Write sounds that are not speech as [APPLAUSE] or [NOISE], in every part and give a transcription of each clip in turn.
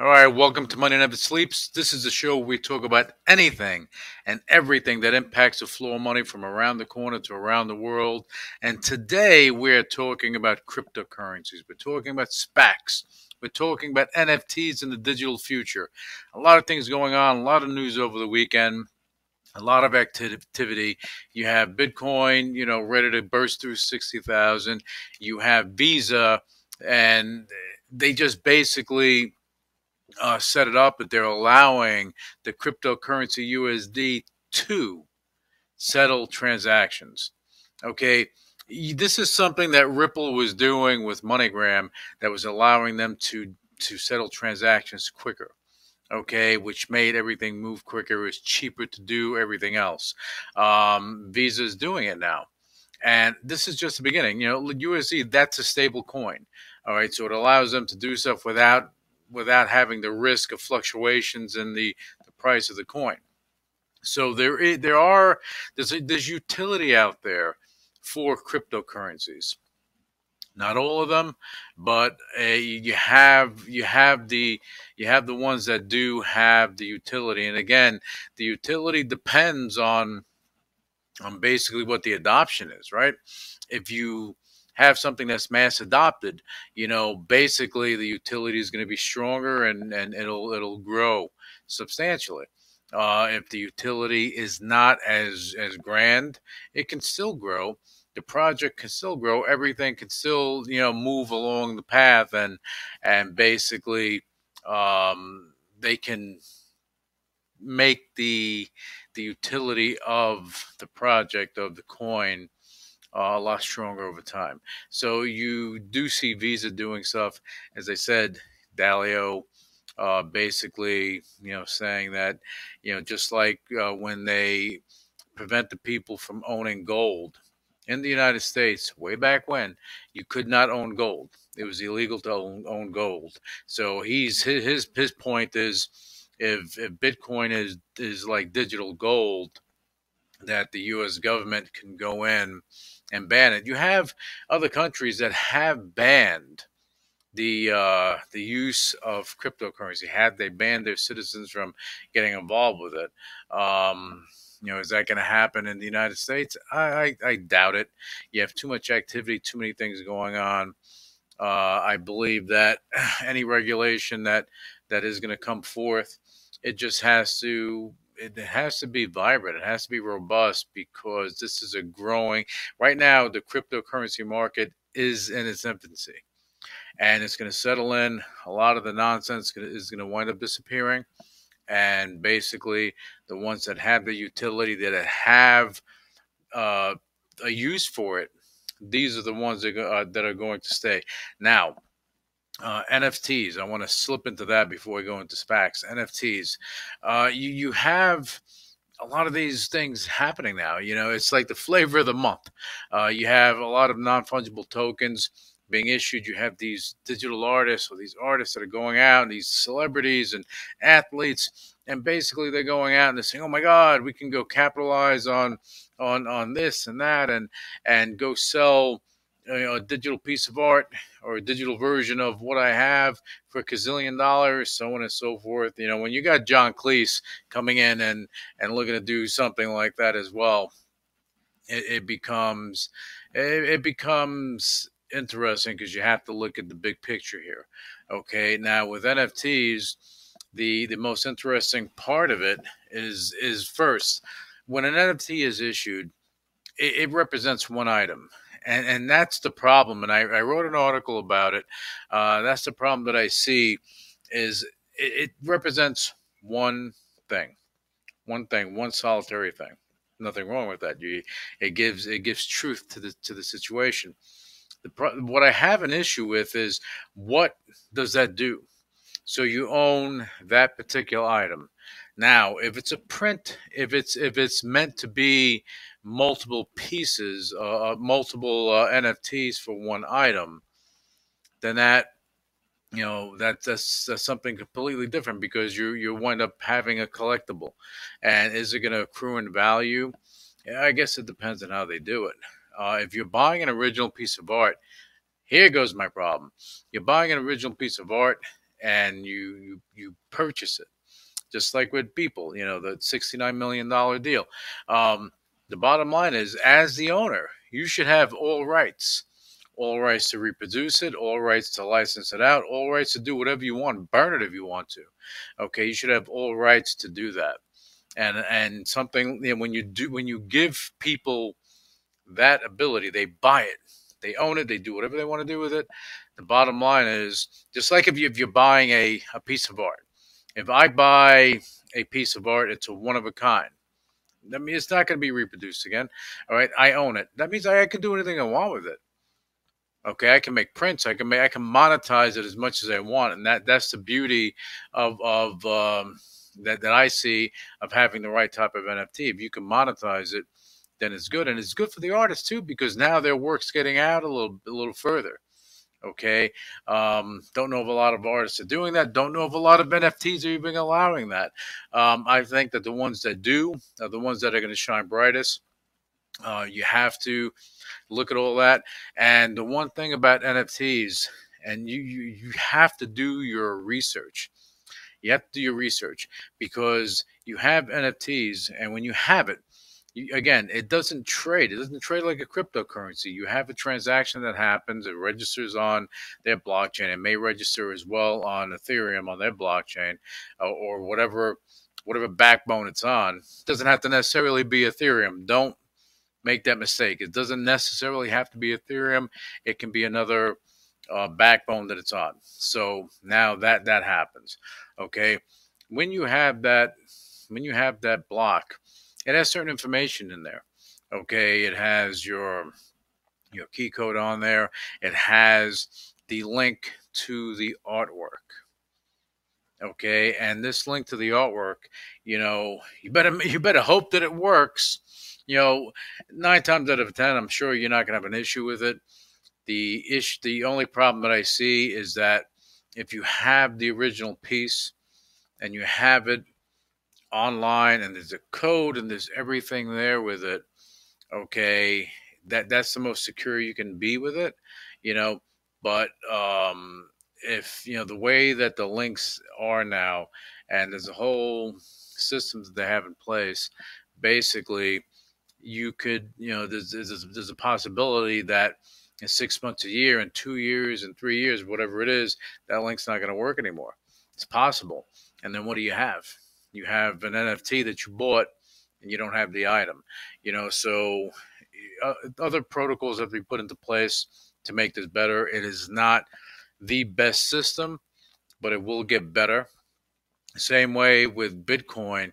All right, welcome to Money Never Sleeps. This is the show where we talk about anything and everything that impacts the flow of money from around the corner to around the world. And today we're talking about cryptocurrencies. We're talking about SPACs. We're talking about NFTs in the digital future. A lot of things going on, a lot of news over the weekend a lot of activity. You have Bitcoin, you know, ready to burst through 60,000. You have Visa, and they just basically uh, set it up but they're allowing the cryptocurrency USDC to settle transactions. Okay. This is something that Ripple was doing with MoneyGram that was allowing them to, to settle transactions quicker okay, which made everything move quicker. It was cheaper to do everything else. Um, Visa is doing it now. And this is just the beginning. You know, USDC, that's a stable coin. All right. So it allows them to do stuff without without having the risk of fluctuations in the, the price of the coin. So there is, there are there's there's utility out there for cryptocurrencies not all of them, but uh, you have you have the you have the ones that do have the utility. And again, the utility depends on on basically what the adoption is, right? If you have something that's mass adopted, you know, basically the utility is going to be stronger and and it'll it'll grow substantially. Uh, if the utility is not as as grand, it can still grow the project can still grow. Everything can still, you know, move along the path, and and basically, um, they can make the the utility of the project of the coin a lot stronger over time. So you do see Visa doing stuff, as I said, Dalio. Uh, basically, you know, saying that, you know, just like uh, when they prevent the people from owning gold, in the United States, way back when, you could not own gold. It was illegal to own, own gold. So he's his his point is, if if Bitcoin is is like digital gold, that the U.S. government can go in and ban it. You have other countries that have banned the uh, the use of cryptocurrency. Had they banned their citizens from getting involved with it. Um, you know, is that going to happen in the United States? I, I, I, doubt it. You have too much activity, too many things going on. Uh, I believe that [SIGHS] any regulation that that is going to come forth, it just has to it has to be vibrant. It has to be robust because this is a growing. Right now, the cryptocurrency market is in its infancy, and it's going to settle in. A lot of the nonsense is going to wind up disappearing and basically the ones that have the utility that have uh, a use for it these are the ones that, uh, that are going to stay now uh, NFTs. I want to slip into that before we go into SPACs. NFTs. Uh, you you have a lot of these things happening now. You know, it's like the flavor of the month. Uh, you have a lot of non fungible tokens being issued. You have these digital artists or these artists that are going out, and these celebrities and athletes, and basically they're going out and they're saying, "Oh my God, we can go capitalize on on on this and that, and and go sell." You know, a digital piece of art or a digital version of what I have for a gazillion dollars, so on and so forth. You know, when you got John Cleese coming in and and looking to do something like that as well, it, it becomes it, it becomes interesting because you have to look at the big picture here. Okay, now with NFTs, the the most interesting part of it is is first when an NFT is issued, it, it represents one item. And, and that's the problem. And I, I wrote an article about it. Uh, that's the problem that I see is it, it represents one thing, one thing, one solitary thing. Nothing wrong with that. You, it gives it gives truth to the to the situation. The pro- what I have an issue with is what does that do? So you own that particular item. Now, if it's a print, if it's if it's meant to be multiple pieces, uh, uh multiple uh, NFTs for one item, then that you know that that's, that's something completely different because you you wind up having a collectible, and is it going to accrue in value? Yeah, I guess it depends on how they do it. Uh, if you're buying an original piece of art, here goes my problem. You're buying an original piece of art and you you, you purchase it, just like with Beeple, you know, the $69 million deal. Um, the bottom line is, as the owner, you should have all rights all rights to reproduce it, all rights to license it out, all rights to do whatever you want, burn it if you want to. Okay, you should have all rights to do that. And and something you know, when you do when you give people that ability, they buy it, they own it, they do whatever they want to do with it. The bottom line is just like if, you, if you're buying a, a piece of art. If I buy a piece of art, it's a one of a kind. That means it's not going to be reproduced again. All right, I own it. That means I, I can do anything I want with it. Okay, I can make prints. I can make. I can monetize it as much as I want, and that that's the beauty of of um, that that I see of having the right type of NFT. If you can monetize it, then it's good, and it's good for the artist too because now their work's getting out a little a little further. Okay, um, don't know if a lot of artists are doing that. Don't know if a lot of NFTs are even allowing that. Um, I think that the ones that do are the ones that are going to shine brightest. Uh, you have to look at all that. And the one thing about NFTs, and you, you, you have to do your research. You have to do your research because you have NFTs, and when you have it, again, it doesn't trade. It doesn't trade like a cryptocurrency. You have a transaction that happens. It registers on their blockchain. It may register as well on Ethereum on their blockchain, uh, or whatever whatever backbone it's on. It doesn't have to necessarily be Ethereum. Don't make that mistake. It doesn't necessarily have to be Ethereum. It can be another uh, backbone that it's on. So now that that happens, okay. When you have that, when you have that block, it has certain information in there. Okay, it has your your key code on there. It has the link to the artwork. Okay, and this link to the artwork, you know, you better [LAUGHS] you better hope that it works you know, nine times out of ten, I'm sure you're not going to have an issue with it. The ish, the only problem that I see is that if you have the original piece and you have it online and there's a code and there's everything there with it, okay, that that's the most secure you can be with it, you know. But um, if you know the way that the links are now, and there's a whole system that they have in place, basically you could, you know, there's, there's, there's a possibility that in six months, a year, in two years, in three years, whatever it is, that link's not going to work anymore. It's possible. And then what do you have? You have an NFT that you bought and you don't have the item. You know, so uh, other protocols have to be put into place to make this better. It is not the best system, but it will get better. Same way with Bitcoin.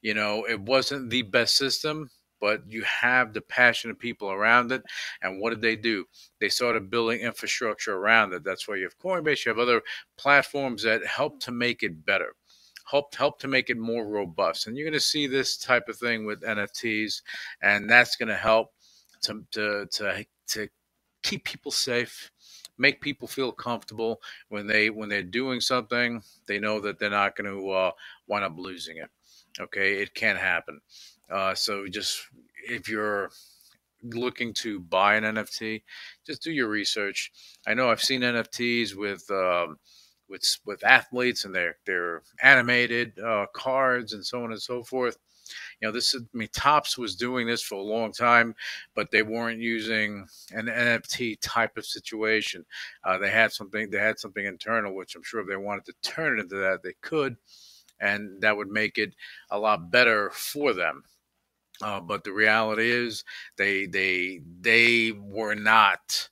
You know, it wasn't the best system, but you have the passionate people around it. And what did they do? They started building infrastructure around it. That's why you have Coinbase, you have other platforms that help to make it better. Help, help to make it more robust. And you're going to see this type of thing with NFTs, and that's going to help to, to, to, to keep people safe make people feel comfortable when they when they're doing something they know that they're not going to uh, wind up losing it okay it can happen uh, so just if you're looking to buy an NFT, just do your research. I know I've seen NFTs with um, with with athletes and their their animated uh, cards and so on and so forth. You know, this is, I mean, Topps was doing this for a long time, but they weren't using an NFT type of situation. Uh, they had something, they had something internal, which I'm sure if they wanted to turn it into that, they could, and that would make it a lot better for them. Uh, but the reality is, they they they were not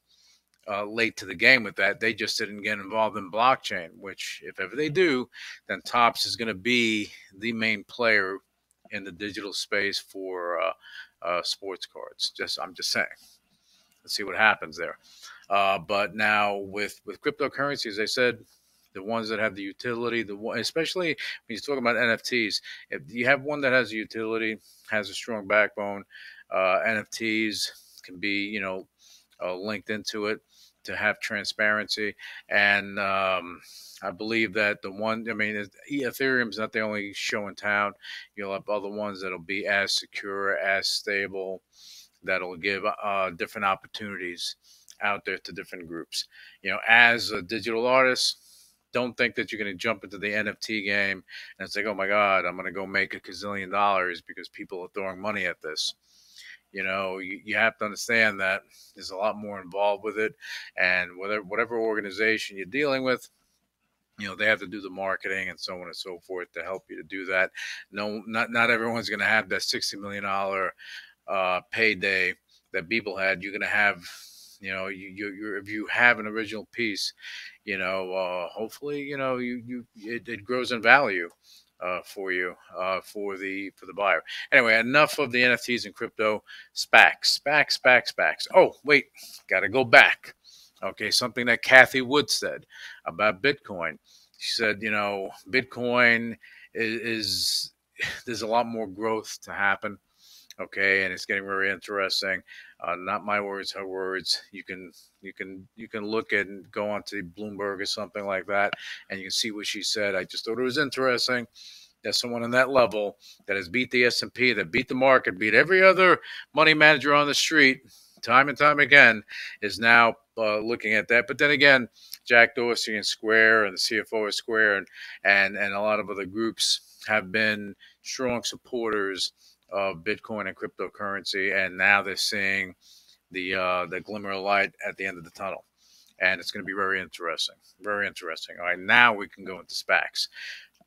uh, late to the game with that. They just didn't get involved in blockchain. Which, if ever they do, then Topps is going to be the main player in the digital space for uh, uh, sports cards. Just I'm just saying. Let's see what happens there. Uh, but now with with cryptocurrencies, they said, the ones that have the utility, the one, especially when you talk about NFTs, if you have one that has a utility, has a strong backbone, uh, NFTs can be you know uh, linked into it to have transparency and. Um, I believe that the one, I mean, Ethereum's not the only show in town. You'll have other ones that'll be as secure, as stable, that'll give uh, different opportunities out there to different groups. You know, as a digital artist, don't think that you're going to jump into the NFT game and say, oh my God, I'm going to go make a gazillion dollars because people are throwing money at this. You know, you, you have to understand that there's a lot more involved with it. And whatever, whatever organization you're dealing with, you know they have to do the marketing and so on and so forth to help you to do that no not not everyone's going to have that 60 million dollar uh, payday that people had you're going to have you know you, you if you have an original piece you know uh, hopefully you know you you it, it grows in value uh, for you uh, for the for the buyer. Anyway, enough of the NFTs and crypto. SPACs, SPACs, SPACs, SPACs. Oh wait, got to go back. Okay, something that Cathie Wood said about Bitcoin. She said, you know, Bitcoin is, is [SIGHS] there's a lot more growth to happen. Okay, and it's getting very interesting. Uh, not my words, her words. You can you can you can look and go onto Bloomberg or something like that, and you can see what she said. I just thought it was interesting that someone on that level that has beat the S and P, that beat the market, beat every other money manager on the street, time and time again, is now uh, looking at that. But then again, Jack Dorsey and Square and the CFO of Square and, and, and a lot of other groups have been strong supporters of Bitcoin and cryptocurrency. And now they're seeing the, uh, the glimmer of light at the end of the tunnel. And it's going to be very interesting. Very interesting. All right, now we can go into SPACs.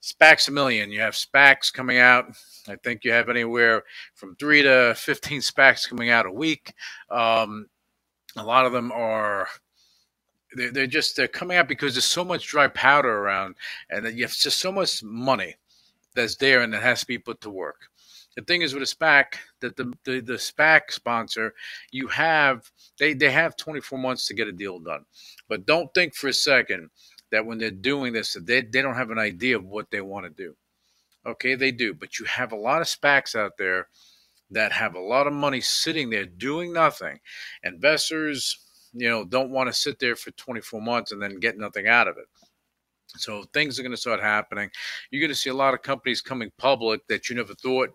SPACs a million. You have SPACs coming out. I think you have anywhere from three to 15 SPACs coming out a week. Um, a lot of them are they're, they're just they're coming out because there's so much dry powder around and you have just so much money that's there and that has to be put to work the thing is with a SPAC that the, the, the SPAC sponsor, you have they, they have 24 months to get a deal done. But don't think for a second that when they're doing this, that they, they don't have an idea of what they want to do. Okay, they do, but you have a lot of SPACs out there that have a lot of money sitting there doing nothing. Investors, you know, don't want to sit there for 24 months and then get nothing out of it. So things are going to start happening. You're going to see a lot of companies coming public that you never thought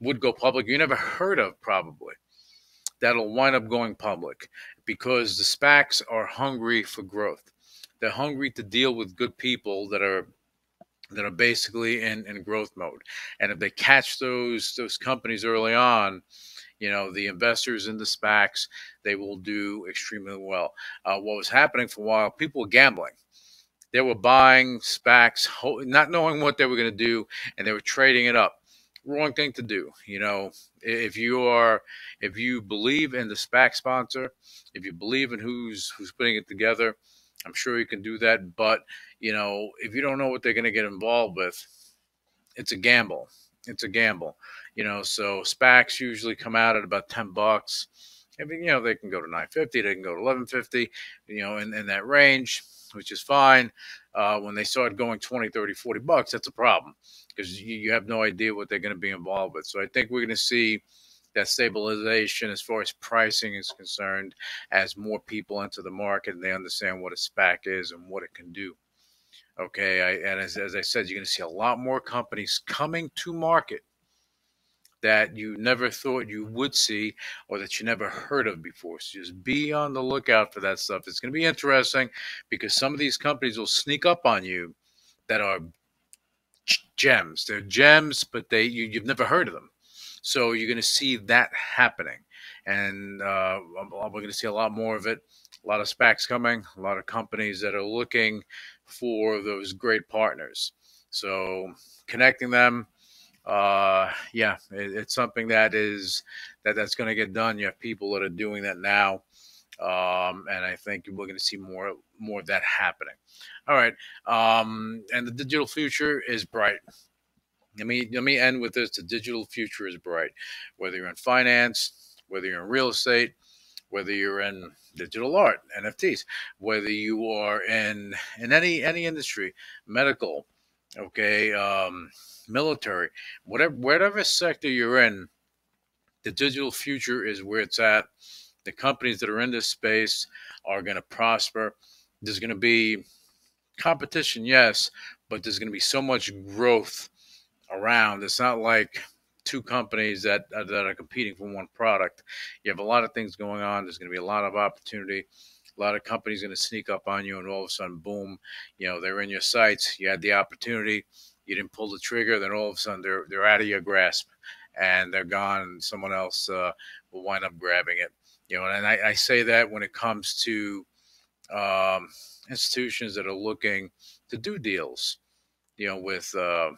would go public. You never heard of probably that'll wind up going public because the SPACs are hungry for growth. They're hungry to deal with good people that are that are basically in, in growth mode. And if they catch those those companies early on, you know, the investors in the SPACs, they will do extremely well. Uh, what was happening for a while, people were gambling. They were buying SPACs, not knowing what they were going to do, and they were trading it up. Wrong thing to do. You know, if you are, if you believe in the SPAC sponsor, if you believe in who's who's putting it together, I'm sure you can do that. But you know, if you don't know what they're going to get involved with, it's a gamble. It's a gamble. You know, so SPACs usually come out at about ten bucks. I mean, you know, they can go to 950, they can go to 1150, you know, in, in that range, which is fine. Uh, when they start going 20, 30, 40 bucks, that's a problem because you, you have no idea what they're going to be involved with. So I think we're going to see that stabilization as far as pricing is concerned as more people enter the market and they understand what a SPAC is and what it can do. Okay, I, and as, as I said, you're going to see a lot more companies coming to market that you never thought you would see or that you never heard of before. So just be on the lookout for that stuff. It's going to be interesting because some of these companies will sneak up on you that are gems. They're gems, but they you, you've never heard of them. So you're going to see that happening, and uh, we're going to see a lot more of it. A lot of SPACs coming, a lot of companies that are looking for those great partners. So connecting them, uh, yeah, it, it's something that is that that's going to get done. You have people that are doing that now, um, and I think we're going to see more more of that happening. All right, um, and the digital future is bright. Let me let me end with this: the digital future is bright. Whether you're in finance, whether you're in real estate, whether you're in digital art, NFTs, whether you are in in any any industry, medical, okay, um, military, whatever whatever sector you're in, the digital future is where it's at. The companies that are in this space are going to prosper. There's going to be competition, yes, but there's going to be so much growth around. It's not like two companies that that are competing for one product. You have a lot of things going on. There's going to be a lot of opportunity. A lot of companies going to sneak up on you, and all of a sudden, boom! You know they're in your sights. You had the opportunity. You didn't pull the trigger. Then all of a sudden, they're they're out of your grasp, and they're gone. Someone else uh, will wind up grabbing it. You know, and I, I say that when it comes to um, institutions that are looking to do deals, you know, with uh,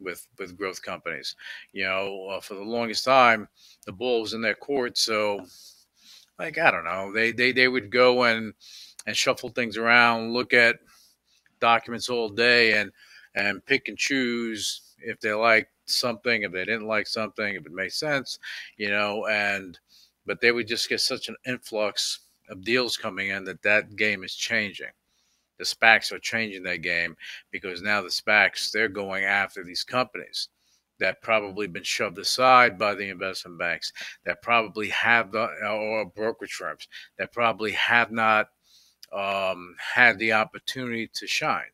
with with growth companies. You know, uh, for the longest time, the ball was in their court, so like I don't know, they they they would mm-hmm. go and and shuffle things around, look at documents all day, and and pick and choose if they liked something, if they didn't like something, if it made sense, you know, and but they would just get such an influx of deals coming in that that game is changing. The SPACs are changing that game because now the SPACs they're going after these companies that probably been shoved aside by the investment banks that probably have the or brokerage firms that probably have not um, had the opportunity to shine.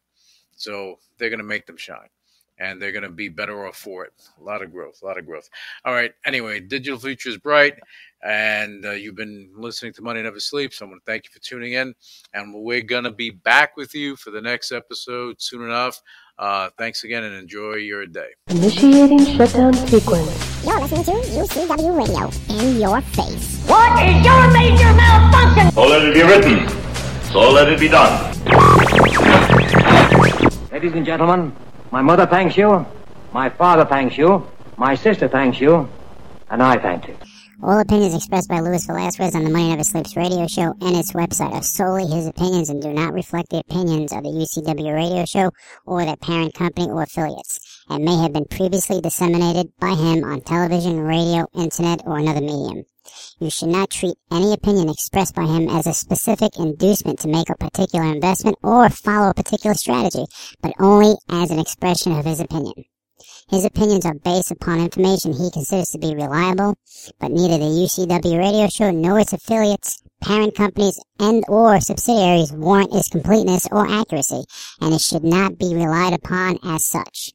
So they're going to make them shine and they're going to be better off for it. A lot of growth, a lot of growth. All right. Anyway, digital future is bright, and uh, you've been listening to Money Never Sleeps. I want to thank you for tuning in, and we're going to be back with you for the next episode soon enough. Uh, thanks again, and enjoy your day. Initiating shutdown sequence. You're listening to UCW Radio in your face. What is your major malfunction? So let it be written. So let it be done. Ladies and gentlemen, my mother thanks you, my father thanks you, my sister thanks you, and I thank you. All opinions expressed by Luis Velazquez on the Money Never Sleeps radio show and its website are solely his opinions and do not reflect the opinions of the UCW radio show or their parent company or affiliates, and may have been previously disseminated by him on television, radio, internet, or another medium. You should not treat any opinion expressed by him as a specific inducement to make a particular investment or follow a particular strategy, but only as an expression of his opinion. His opinions are based upon information he considers to be reliable, but neither the UCW radio show nor its affiliates, parent companies, and or subsidiaries warrant its completeness or accuracy, and it should not be relied upon as such.